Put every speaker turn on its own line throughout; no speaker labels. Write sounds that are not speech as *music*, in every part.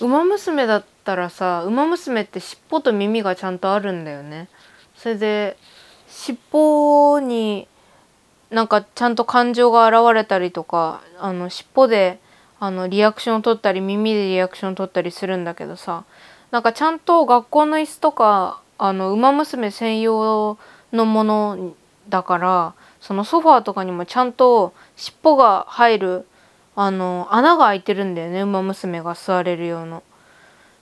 ウマ娘だったらさウマ娘って尻尾と耳がちゃんとあるんだよね。それで尻尾になんかちゃんと感情が現れたりとかあの尻尾であのリアクションを取ったり耳でリアクションを取ったりするんだけどさなんかちゃんと学校の椅子とかあの馬娘専用のものだからそのソファーとかにもちゃんと尻尾が入るあの穴が開いてるんだよね。馬娘が座れるような。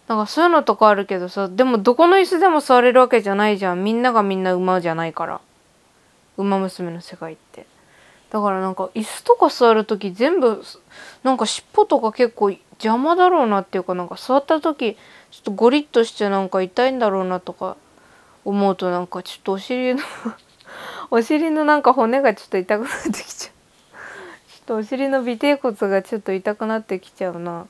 なんかそういうのとかあるけどさでもどこの椅子でも座れるわけじゃないじゃん。みんながみんな馬じゃないから。馬娘の世界って。だからなんか椅子とか座る時全部なんか尻尾とか結構邪魔だろうなっていうかなんか座った時ちょっとゴリッとしてなんか痛いんだろうなとか思うとなんかちょっとお尻の *laughs* お尻のなんか骨がちょっと痛くなってきちゃう。とお尻の尾てい骨がちょっと痛くなってきちゃうな。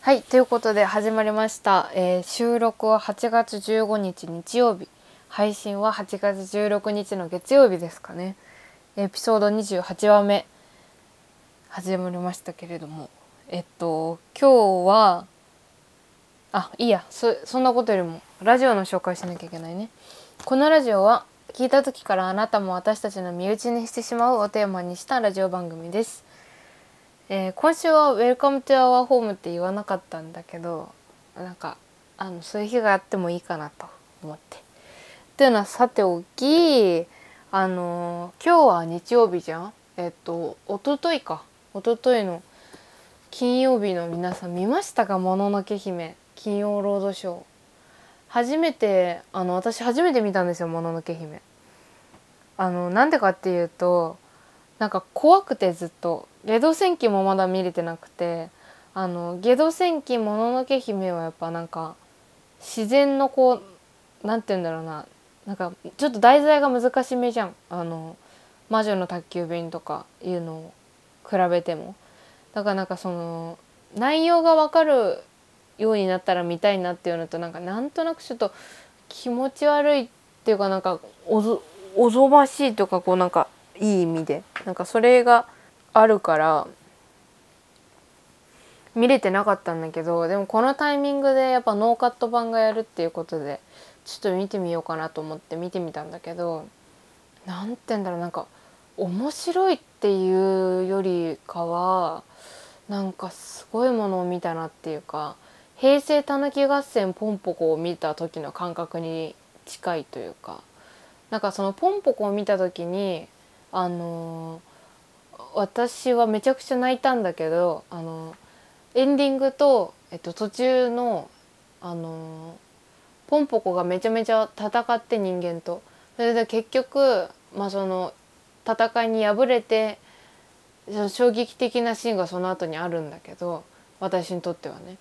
はい、ということで始まりました。えー、収録は8月15日日曜日、配信は8月16日の月曜日ですかね。エピソード28話目始まりましたけれども、えっと今日はあいいやそそんなことよりもラジオの紹介しなきゃいけないね。このラジオは聞いた時からあなたも私たちの身内にしてしまうをテーマにしたラジオ番組です。えー、今週は「Welcome to our home」って言わなかったんだけどなんかあのそういう日があってもいいかなと思って。っていうのはさておきあのー、今日は日曜日じゃん？えっと一昨日か一昨日の金曜日の皆さん見ましたか「もののけ姫」金曜ロードショー。初めてあの私初めて見たんですよ「もののけ姫」あのなんでかっていうとなんか怖くてずっと。ゲド戦記もまだ見れてなくてあのゲド戦記もののけ姫はやっぱなんか自然のこうなんて言うんだろうな。なんかちょっと題材が難しめじゃん。あの魔女の宅急便とかいうのを比べても。だからなんかその内容が分かるようになったら見たいなっていうのとなんかなんとなくちょっと気持ち悪いっていうかなんかおぞましいとかこうなんかいい意味でなんかそれがあるから見れてなかったんだけどでもこのタイミングでやっぱノーカット版がやるっていうことでちょっと見てみようかなと思って見てみたんだけど何て言うんだろうなんか面白いっていうよりかはなんかすごいものを見たなっていうか平成たぬき合戦ポンポコを見た時の感覚に近いというかなんかそのポンポコを見た時にあの私はめちゃくちゃ泣いたんだけどあのエンディングと、えっと、途中のあのポンポコがめちゃめちゃ戦って人間と。それで結局、まあ、その戦いに敗れて衝撃的なシーンがその後にあるんだけど私にとってはね。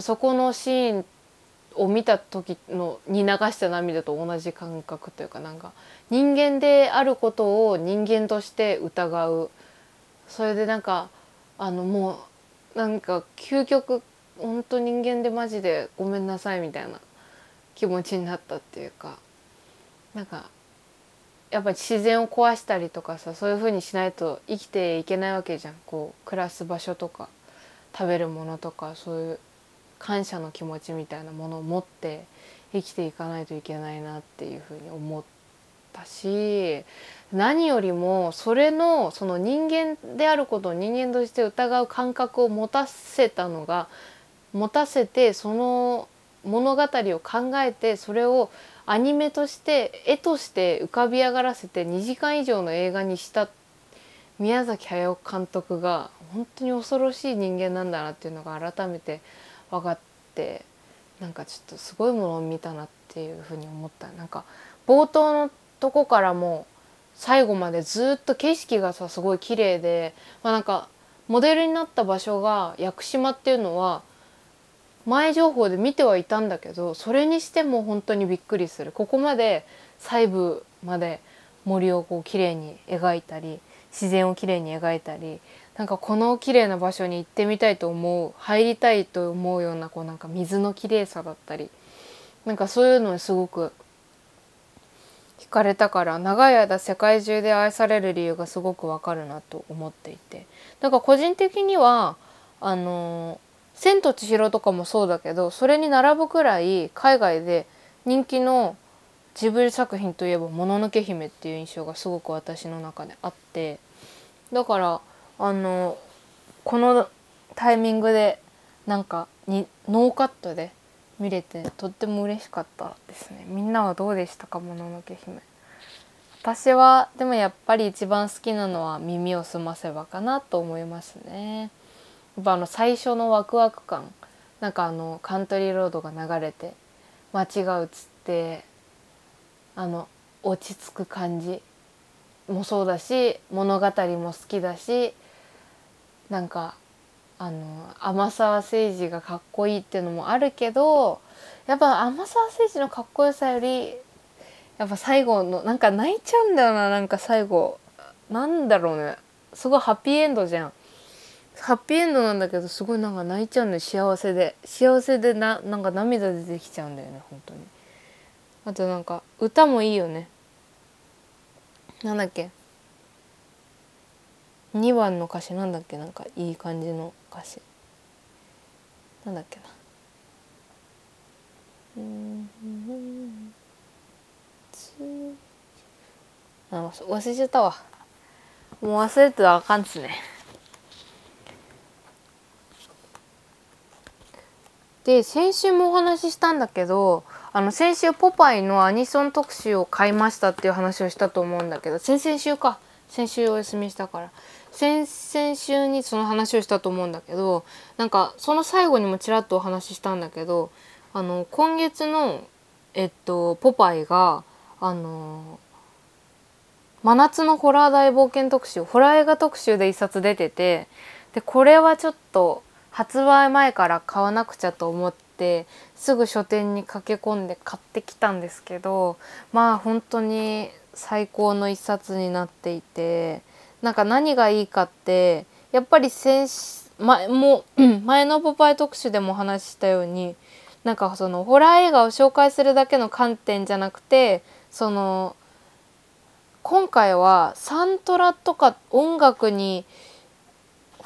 そこのシーンを見た時のに流した涙と同じ感覚というかなんか人間であることを人間として疑う。それでなんかあのもうなんか究極本当人間でマジでごめんなさいみたいな気持ちになったっていうかなんかやっぱり自然を壊したりとかさそういう風にしないと生きていけないわけじゃん。こう暮らす場所とか食べるものとかそういう感謝の気持ちみたいなものを持って生きていかないといけないなっていうふうに思ったし何よりもそれのその人間であることを人間として疑う感覚を持たせたのが持たせてその物語を考えてそれをアニメとして絵として浮かび上がらせて2時間以上の映画にした宮崎駿監督が本当に恐ろしい人間なんだなっていうのが改めて分かってなんかちょっとすごいものを見たなっていうふうに思った。なんか冒頭のとこからも最後までずっと景色がさすごい綺麗でまあなんかモデルになった場所が屋久島っていうのは前情報で見てはいたんだけどそれにしても本当にびっくりする。ここまで細部まで森をこう綺麗に描いたり自然を綺麗に描いたりなんかこの綺麗な場所に行ってみたいと思う入りたいと思うようなこうなんか水の綺麗さだったりなんかそういうのにすごく惹かれたから長い間世界中で愛される理由がすごくわかるなと思っていて。だから個人的にはあの「千と千尋」とかもそうだけどそれに並ぶくらい海外で人気のジブリ作品といえば「もののけ姫」っていう印象がすごく私の中であってだからあのこのタイミングでなんかにノーカットで見れてとっても嬉しかったですね。みんなはどうでしたか？もののけ姫。私はでもやっぱり一番好きなのは耳をすませばかなと思いますね。あの最初のワクワク感なんかあのカントリーロードが流れて街が映ってあの落ち着く感じもそうだし物語も好きだしなんかあの天沢誠治がかっこいいっていうのもあるけどやっぱ天沢誠治のかっこよさよりやっぱ最後のなんか泣いちゃうんだよななんか最後。なんだろうね。すごいハッピーエンドじゃん。ハッピーエンドなんだけどすごいなんか泣いちゃうの幸せで。幸せでななんか涙出てきちゃうんだよね本当に。あとなんか歌もいいよね。なんだっけ。2番の歌詞なんだっけなんかいい感じの歌詞。なんだっけな。うん。あ忘れちゃったわ。もう忘れてたらあかんっすね。で先週もお話ししたんだけどあの先週ポパイのアニソン特集を買いましたっていう話をしたと思うんだけど先々週か。先週お休みしたから。先々週にその話をしたと思うんだけどなんかその最後にもちらっとお話ししたんだけどあの今月のえっとポパイがあの真夏のホラー大冒険特集ホラー映画特集で一冊出ててでこれはちょっと発売前から買わなくちゃと思ってすぐ書店に駆け込んで買ってきたんですけどまあ本当に最高の一冊になっていてなんか何がいいかってやっぱり先前も前の「ポパイ」特集でもお話ししたようになんかそのホラー映画を紹介するだけの観点じゃなくてその今回はサントラとか音楽に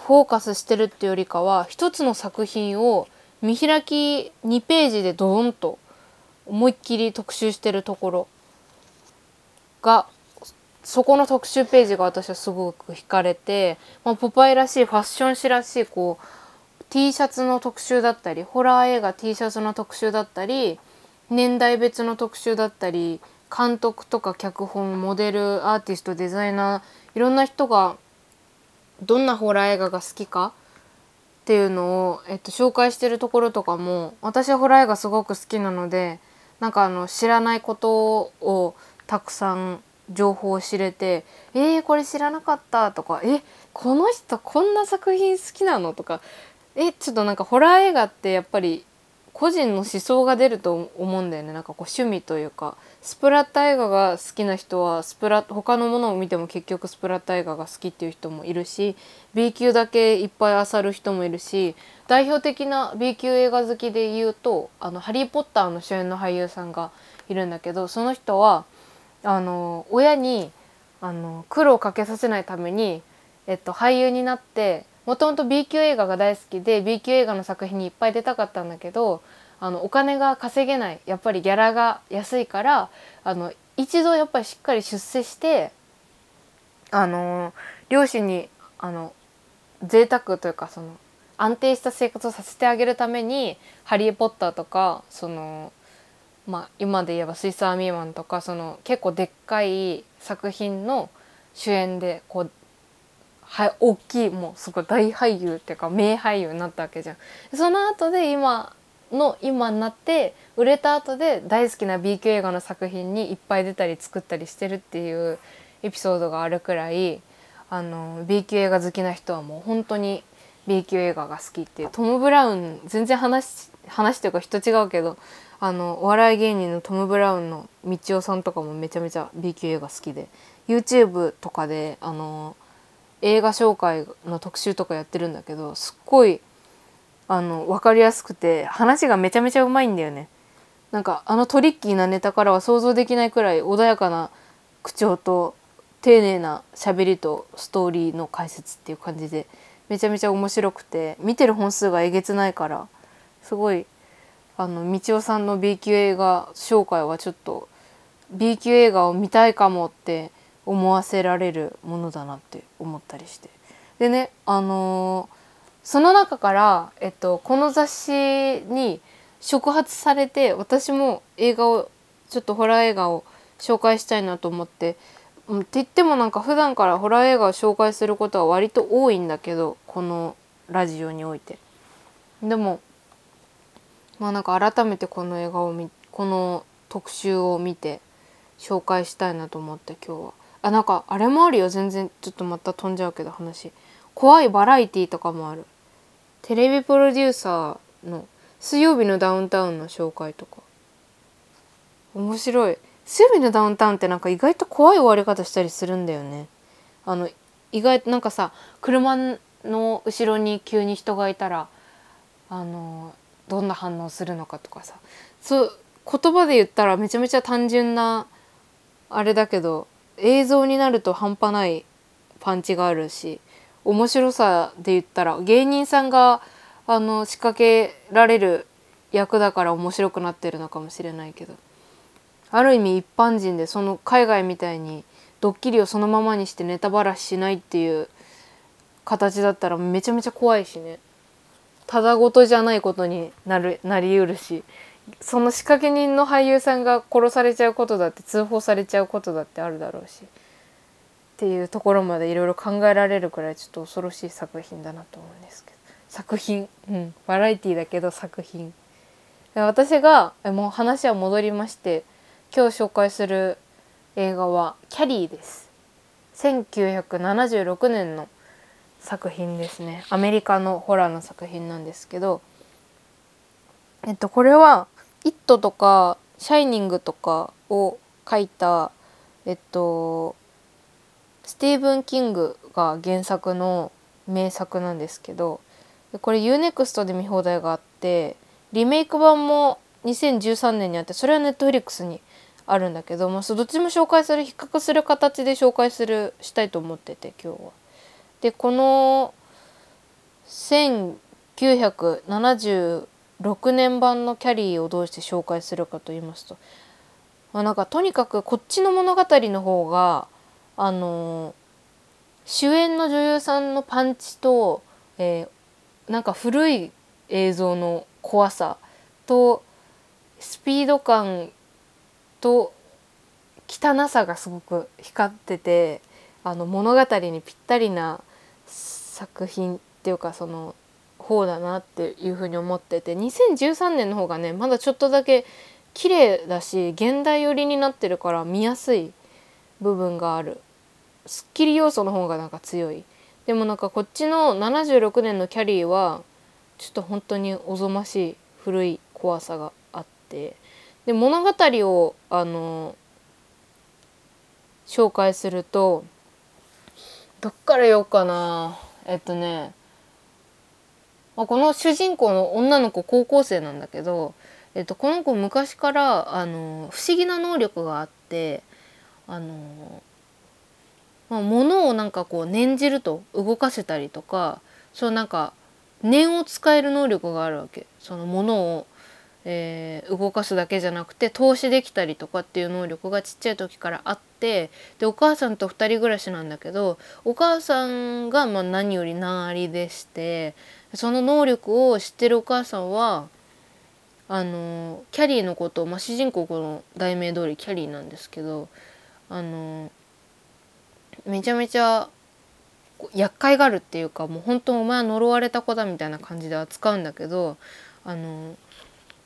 フォーカスしてるっていうよりかは一つの作品を見開き2ページでドーンと思いっきり特集してるところがそこの特集ページが私はすごく惹かれて、まあ、ポパイらしいファッション誌らしいこう T シャツの特集だったりホラー映画 T シャツの特集だったり年代別の特集だったり監督とか脚本モデルアーティストデザイナーいろんな人がどんなホラー映画が好きか？っていうのを、えっと、紹介してるところとかも私はホラー映画すごく好きなのでなんかあの知らないことをたくさん情報を知れて「えー、これ知らなかった」とか「えこの人こんな作品好きなの?」とか「えちょっとなんかホラー映画ってやっぱり個人の思想が出ると思うんだよね。なんかこう趣味というかスプラッタ映画が好きな人はスプラ他のものを見ても結局スプラッタ映画が好きっていう人もいるし B 級だけいっぱい漁る人もいるし代表的な B 級映画好きで言うと「あのハリー・ポッター」の主演の俳優さんがいるんだけどその人はあの親にあの苦労をかけさせないために、えっと、俳優になってもともと B 級映画が大好きで B 級映画の作品にいっぱい出たかったんだけどあのお金が稼げないやっぱりギャラが安いからあの一度やっぱりしっかり出世してあの両親にあの贅沢というかその安定した生活をさせてあげるために「ハリー・ポッター」とかそのまあ、今で言えば「スイス・アーミーマン」とかその結構でっかい作品の主演でこうは大きいもうすごい大俳優っていうか名俳優になったわけじゃん。その後で今の今になって売れた後で大好きな B 級映画の作品にいっぱい出たり作ったりしてるっていうエピソードがあるくらいあの B 級映画好きな人はもう本当に B 級映画が好きっていうトム・ブラウン全然話話というか人違うけどあのお笑い芸人のトム・ブラウンの道夫さんとかもめちゃめちゃ B 級映画好きで YouTube とかであの映画紹介の特集とかやってるんだけどすっごいあの分かりやすくて話がめちゃめちゃうまいんだよね。なんかあのトリッキーなネタからは想像できないくらい穏やかな口調と丁寧な喋りとストーリーの解説っていう感じでめちゃめちゃ面白くて見てる本数がえげつないからすごいあの道夫さんの B 級映画紹介はちょっと B 級映画を見たいかもって思わせられるものだなって思ったりしてでねあのー、その中から、えっと、この雑誌に触発されて私も映画をちょっとホラー映画を紹介したいなと思ってって言ってもなんか普段からホラー映画を紹介することは割と多いんだけどこのラジオにおいて。でもまあなんか改めてこの映画を見この特集を見て紹介したいなと思って今日は。あなんかあれもあるよ。全然ちょっとまた飛んじゃうけど話。怖いバラエティとかもある。テレビプロデューサーの水曜日のダウンタウンの紹介とか。面白い。水曜日のダウンタウンってなんか意外と怖い終わり方したりするんだよね。あの意外となんかさ車の後ろに急に人がいたらあのどんな反応するのかとかさ。そう言葉で言ったらめちゃめちゃ単純なあれだけど映像になると半端ないパンチがあるし面白さで言ったら芸人さんがあの仕掛けられる役だから面白くなってるのかもしれないけどある意味一般人でその海外みたいにドッキリをそのままにしてネタバラししないっていう形だったらめちゃめちゃ怖いしね。ただごとじゃないことになるなりうるし。その仕掛け人の俳優さんが殺されちゃうことだって通報されちゃうことだってあるだろうしっていうところまでいろいろ考えられるくらいちょっと恐ろしい作品だなと思うんですけど。作品。うん。バラエティーだけど作品。私がもう話は戻りまして今日紹介する映画は「キャリー」です。1976年の作品ですね。アメリカのホラーの作品なんですけど。えっとこれは「イット!」とか「シャイニング」とかを書いたえっとスティーブン・キングが原作の名作なんですけどこれ UNEXT で見放題があってリメイク版も2013年にあってそれは Netflix にあるんだけど、まあ、どっちも紹介する比較する形で紹介するしたいと思ってて今日は。でこの197 6年版のキャリーをどうして紹介するかと言いますと、まあ、なんかとにかくこっちの物語の方があの主演の女優さんのパンチと、えー、なんか古い映像の怖さとスピード感と汚さがすごく光っててあの物語にぴったりな作品っていうかその方だなっていうふうに思ってて2013年の方がねまだちょっとだけ綺麗だし現代寄りになってるから見やすい部分がある。すっきり要素の方がなんか強い。でもなんかこっちの76年のキャリーはちょっと本当におぞましい古い怖さがあってで物語をあの紹介するとどっから言おうかな。えっとね、まあ、この主人公の女の子高校生なんだけど、えっと、この子昔からあの不思議な能力があってあの、まあ、物をなんかこう念じると動かせたりとかそうなんか念を使える能力があるわけ。その物をえー、動かすだけじゃなくて投資できたりとかっていう能力がちっちゃい時からあってでお母さんと2人暮らしなんだけどお母さんがまあ何より難ありでしてその能力を知ってるお母さんはあのキャリーのことを、まあ、主人公この題名通りキャリーなんですけどあのめちゃめちゃ厄介があるっていうかもう本当お前は呪われた子だみたいな感じで扱うんだけどあの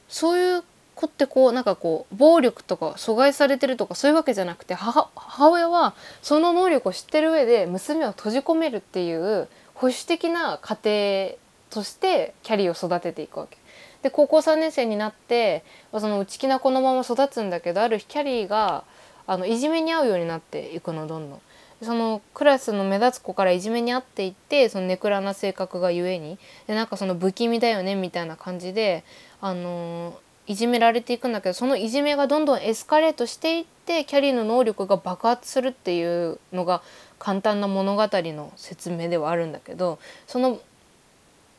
そういう子ってこうなんかこう暴力とか阻害されてるとかそういうわけじゃなくて母親はその能力を知ってる上で娘を閉じ込めるっていう保守的な家庭としてキャリーを育てていくわけ。で高校3年生になってその内気な子のまま育つんだけどある日キャリーがあのいじめに遭うようになっていくのどんどん。そのクラスの目立つ子からいじめに遭っていってそのネクラな性格がゆえにでなんかその不気味だよねみたいな感じであのいじめられていくんだけどそのいじめがどんどんエスカレートしていってキャリーの能力が爆発するっていうのが簡単な物語の説明ではあるんだけどその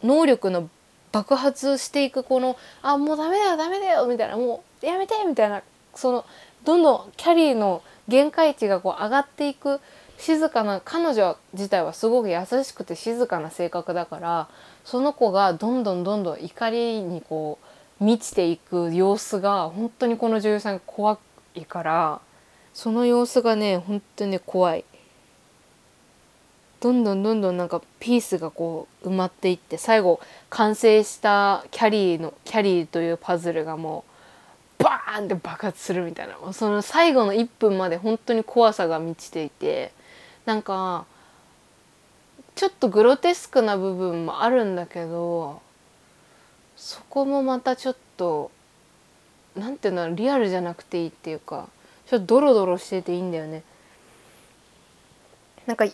能力の爆発していくこの「あもうダメだよダメだよ」みたいな「もうやめて」みたいなそのどんどんキャリーの限界値がこう上がっていく静かな彼女自体はすごく優しくて静かな性格だからその子がどんどんどんどん怒りにこう満ちていく様子が本当にこの女優さんが怖いからその様子がね本当に怖い。どんどんどんどんなんかピースがこう埋まっていって最後完成したキャリーのキャリーというパズルがもうバーンって爆発するみたいなその最後の1分まで本当に怖さが満ちていてなんかちょっとグロテスクな部分もあるんだけどそこもまたちょっと何て言うんだろうリアルじゃなくていいっていうかちょっとドロドロしてていいんだよね。なんか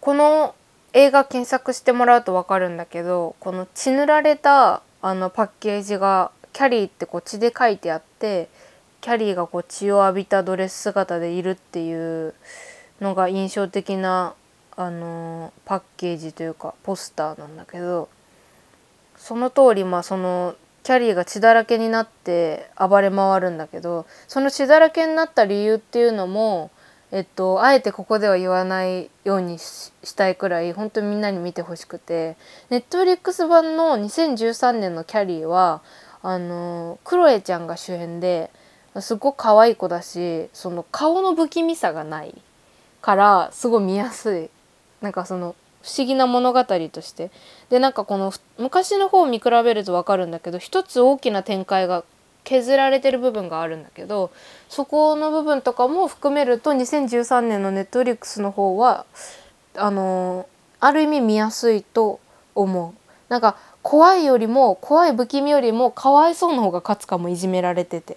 この映画検索してもらうと分かるんだけどこの血塗られたあのパッケージがキャリーってこう血で書いてあってキャリーがこう血を浴びたドレス姿でいるっていうのが印象的なあのパッケージというかポスターなんだけどその通りまあそのキャリーが血だらけになって暴れ回るんだけどその血だらけになった理由っていうのもえっとあえてここでは言わないようにしたいくらい本当にみんなに見てほしくてネットフリックス版の2013年の「キャリーは」あのクロエちゃんが主演ですごく可愛い子だしその顔の不気味さがないからすごい見やすい。なんかその不思議な物語としてでなんかこの昔の方を見比べると分かるんだけど一つ大きな展開が削られてる部分があるんだけどそこの部分とかも含めると2013年のネットフリックスの方はあのある意味見やすいと思う。なんか怖いよりも怖い不気味よりもかわいそうの方が勝つかもいじめられてて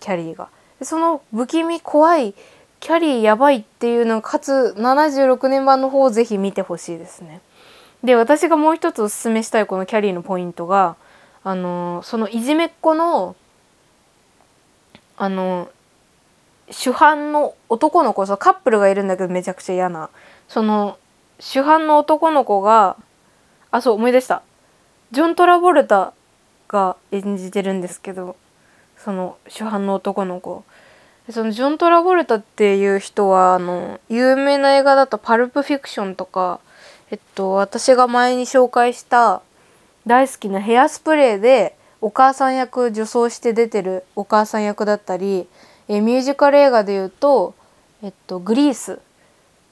キャリーが。その不気味怖いキャリーやばいっていうのかつ76年版の方をぜひ見てほしいですね。で私がもう一つおすすめしたいこのキャリーのポイントがあのそのいじめっ子のあの主犯の男の子さカップルがいるんだけどめちゃくちゃ嫌な。その主犯の男の子があそう思い出した。ジョン・トラボルタが演じてるんですけどその主犯の男の子。そのジョン・トラボルタっていう人はあの有名な映画だと「パルプ・フィクション」とか、えっと、私が前に紹介した大好きなヘアスプレーでお母さん役女装して出てるお母さん役だったりえミュージカル映画でいうと、えっと、グリース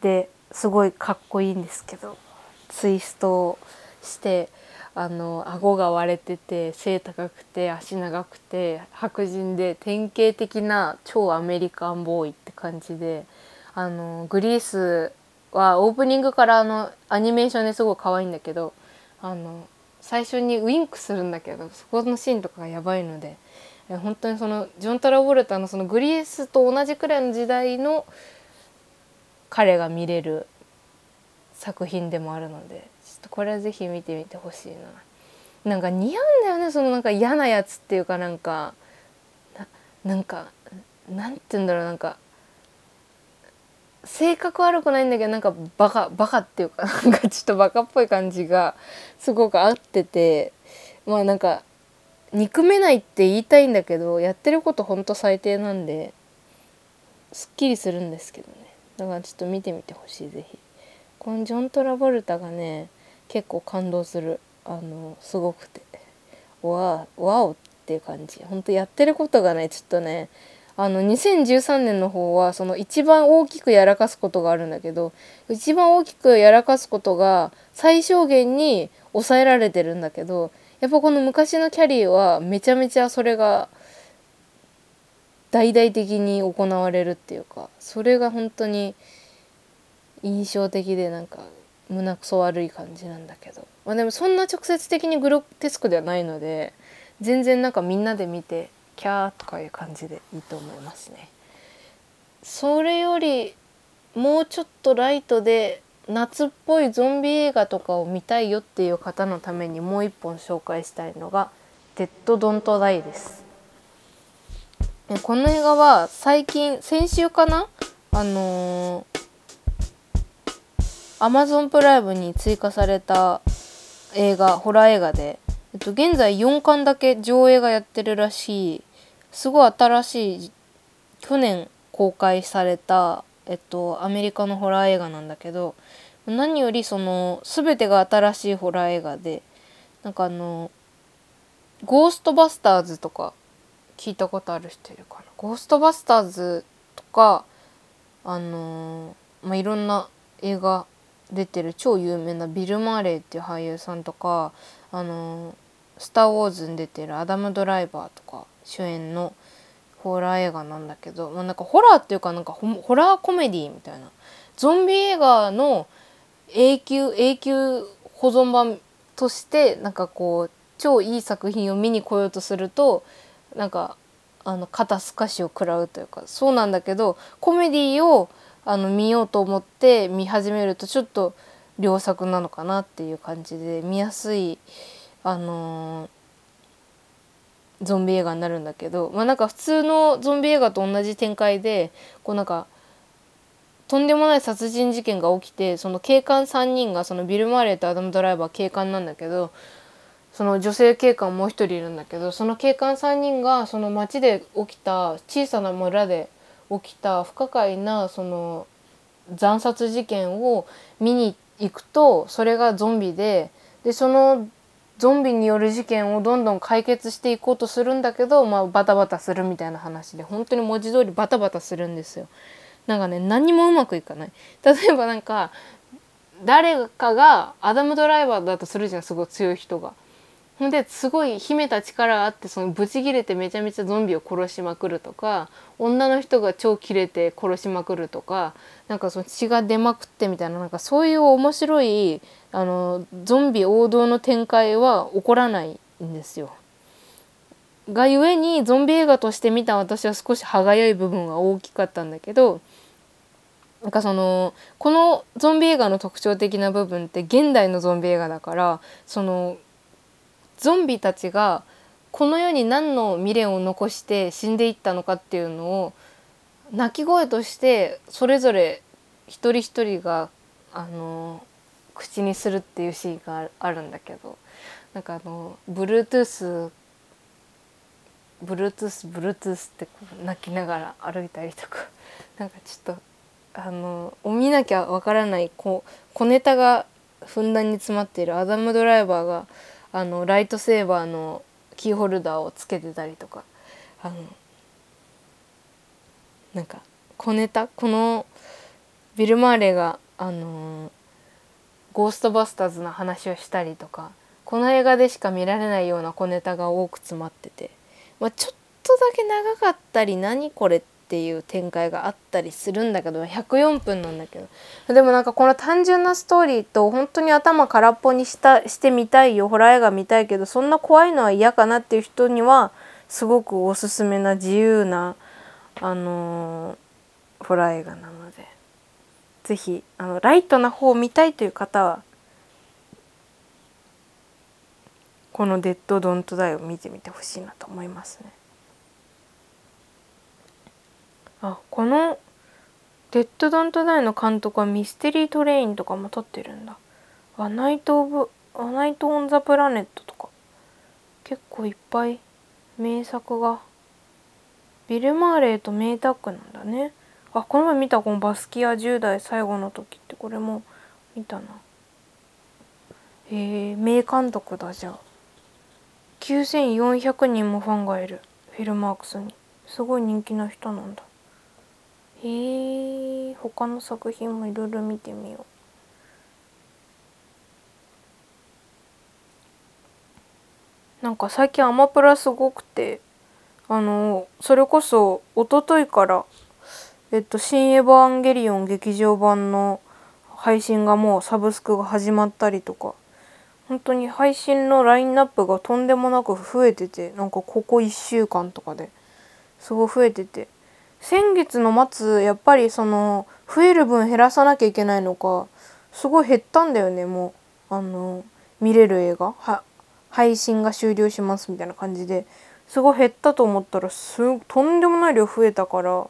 ですごいかっこいいんですけどツイストをしてあの顎が割れてて背高くて足長くて白人で典型的な超アメリカンボーイって感じであのグリースはオープニングからあのアニメーションですごい可愛いんだけどあの最初にウインクするんだけどそこのシーンとかがやばいので本当にそのジョン・トラボルタのそのグリースと同じくらいの時代の彼が見れる作品でもあるのでとこれは是非見てみてほしいな。なんか似合うんだよねそのなんか嫌なやつっていうかなんかなんかなんて言うんだろうなんか性格悪くないんだけどなんかバカバカっていうか *laughs* なんかちょっとバカっぽい感じがすごく合っててまあなんか憎めないって言いたいんだけどやってることほんと最低なんですっきりするんですけどねだからちょっと見てみてほしい是非このジョン・トラボルタがね結構感動する。あのすごくて。わわおっていう感じ。ほんとやってることがねちょっとねあの2013年の方はその一番大きくやらかすことがあるんだけど一番大きくやらかすことが最小限に抑えられてるんだけどやっぱこの昔のキャリーはめちゃめちゃそれが大々的に行われるっていうかそれが本当に印象的でなんか胸くそ悪い感じなんだけど、まあ、でもそんな直接的にグロテスクではないので全然なんかみんなで見てキャーとかいう感じでいいと思いますね。それよりもうちょっとライトで夏っぽいゾンビ映画とかを見たいよっていう方のためにもう一本紹介したいのが「デッド・ドント・ダイ」です。この映画は最近先週かな？あのアマゾンプライムに追加された映画ホラー映画で、えっと、現在4巻だけ上映がやってるらしいすごい新しい去年公開された、えっと、アメリカのホラー映画なんだけど何よりその全てが新しいホラー映画でなんかあの「ゴーストバスターズ」とか聞いたことある人いるかな？ゴーストバスターズとかあの、まあ、いろんな映画出てる超有名なビル・マーレーっていう俳優さんとかあの「スター・ウォーズ」に出てるアダム・ドライバーとか主演のホラー映画なんだけど、まあ、なんかホラーっていうかなんかホラーコメディみたいな。ゾンビ映画の永久永久保存版としてなんかこう超いい作品を見に来ようとするとなんかあの肩透かしを食らうというかそうなんだけどコメディをあの見ようと思って見始めるとちょっと良作なのかなっていう感じで見やすいあのー、ゾンビ映画になるんだけどまあなんか普通のゾンビ映画と同じ展開でこうなんかとんでもない殺人事件が起きてその警官3人がそのビル・マーレーとアダム・ドライバー警官なんだけどその女性警官もう一人いるんだけどその警官3人がその町で起きた小さな村で起きた不可解なその惨殺事件を見に行くとそれがゾンビででそのゾンビによる事件をどんどん解決していこうとするんだけど、まあ、バタバタするみたいな話で本当に文字通りバタバタするんですよ。なんかね何もうまくいかない。例えばなんか誰かがアダム・ドライバーだとするじゃんすごい強い人が。ほんですごい秘めた力があってそのブチギレてめちゃめちゃゾンビを殺しまくるとか女の人が超キレて殺しまくるとかなんかその血が出まくってみたいななんかそういう面白いあのゾンビ王道の展開は起こらないんですよ。がゆえにゾンビ映画として見た私は少し歯がゆい部分が大きかったんだけどなんかそのこのゾンビ映画の特徴的な部分って現代のゾンビ映画だからそのゾンビたちがこの世に何の未練を残して死んでいったのかっていうのを鳴き声としてそれぞれ一人一人があの口にするっていうシーンがあるんだけどなんかあの Bluetooth Bluetooth Bluetooth ってこう泣きながら歩いたりとか *laughs* なんかちょっとあの見なきゃわからないこう小ネタがふんだんに詰まっているアダム・ドライバーがあのライトセーバーのキーホルダーをつけてたりとかあのなんか小ネタ？このビル・マーレがあのゴーストバスターズの話をしたりとかこの映画でしか見られないような小ネタが多く詰まってて、まあ、ちょっとだけ長かったり何これってっていう展開があったりするんだけど104分なんだけどでもなんかこの単純なストーリーと本当に頭空っぽにしたしてみたいよホラー映画見たいけどそんな怖いのは嫌かなっていう人にはすごくおすすめな自由なあのー、ホラー映画なので是非あのライトな方を見たいという方はこの「デッド・ドント・ダイ」を見てみてほしいなと思いますね。あこの「デッド・ドント・ダイ」の監督はミステリー・トレインとかも撮ってるんだ。あナイト・オブあナイト・オン・ザ・プラネットとか。結構いっぱい名作が。ビル・マーレーと名タッグなんだね。あこの前見たこのバスキア10代最後の時ってこれも見たな。へえ名監督だじゃあ。9400人もファンがいる。フィルマークスに。すごい人気な人なんだ。へえ他の作品もいろいろ見てみよう。なんか最近アマプラすごくてあのそれこそ一昨日からえっと「新エヴァンゲリオン劇場版」の配信がもうサブスクが始まったりとか本当に配信のラインナップがとんでもなく増えててなんかここ1週間とかですごい増えてて。先月の末やっぱりその増える分減らさなきゃいけないのかすごい減ったんだよねもう。あの見れる映画？は配信が終了しますみたいな感じで。すごい減ったと思ったらすとんでもない量増えたから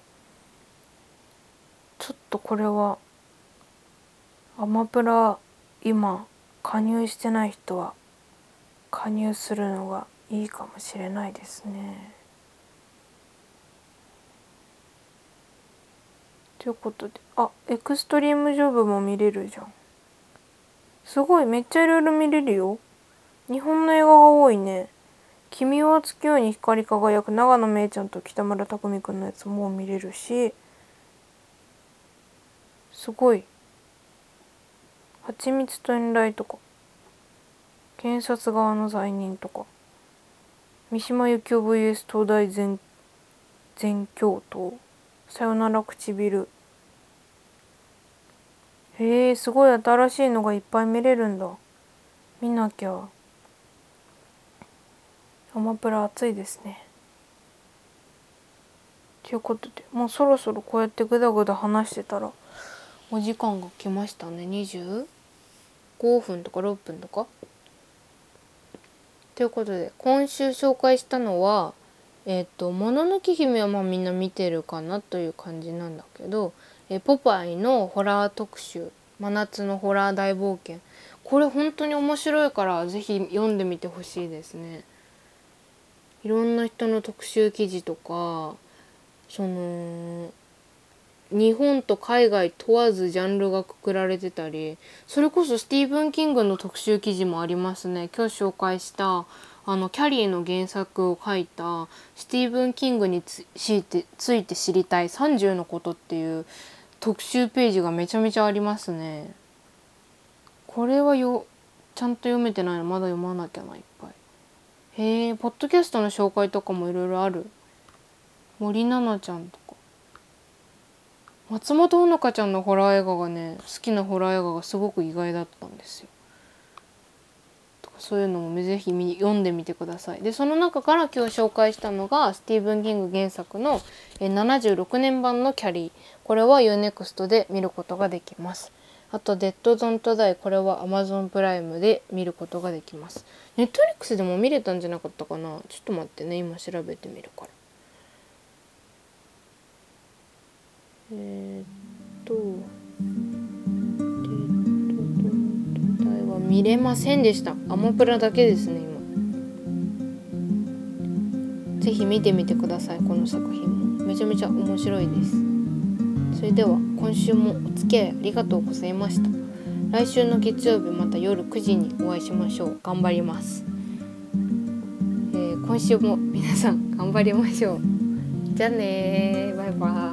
ちょっとこれはアマプラ今加入してない人は加入するのがいいかもしれないですね。ということであエクストリームジョブも見れるじゃん。すごいめっちゃいろいろ見れるよ。日本の映画が多いね。君は月夜に光り輝く長野めいちゃんと北村匠海くんのやつも見れるし。すごい。蜂蜜と遠雷とか。検察側の罪人とか。三島由紀夫 VS 東大全全教頭。さよなら唇へえすごい新しいのがいっぱい見れるんだ。見なきゃ。アマプラ暑いですね。ということでもうそろそろこうやってぐだぐだ話してたらお時間が来ましたね。25分とか6分とか。ということで今週紹介したのはえっ、ー、と「もののけ姫」はまあみんな見てるかなという感じなんだけど「えポパイ」のホラー特集「真夏のホラー大冒険」これ本当に面白いから是非読んでみてほしいですね。いろんな人の特集記事とかその日本と海外問わずジャンルがくくられてたりそれこそスティーブン・キングの特集記事もありますね今日紹介したあのキャリーの原作を書いたスティーブン・キングについてついて知りたい30のことっていう特集ページがめちゃめちゃありますね。これはよちゃんと読めてないの？まだ読まなきゃないっぱい。へえポッドキャストの紹介とかもいろいろある？森七菜ちゃんとか。松本穂香ちゃんのホラー映画がね好きなホラー映画がすごく意外だったんですよ。そういうのもぜひ読んでみてください。でその中から今日紹介したのがスティーブン・キング原作の76年版の「キャリー」これは UNEXT で見ることができます。あと「デッド・ゾント・ダイ」これは Amazon プライムで見ることができます。ネットリックスでも見れたんじゃなかったかな？ちょっと待ってね今調べてみるから。えー、っと。見れませんでした。アマプラだけですね今。ぜひ見てみてくださいこの作品も。めちゃめちゃ面白いです。それでは今週もお付き合いありがとうございました。来週の月曜日また夜9時にお会いしましょう。頑張ります、えー、今週も皆さん頑張りましょう。じゃあねバイバイ。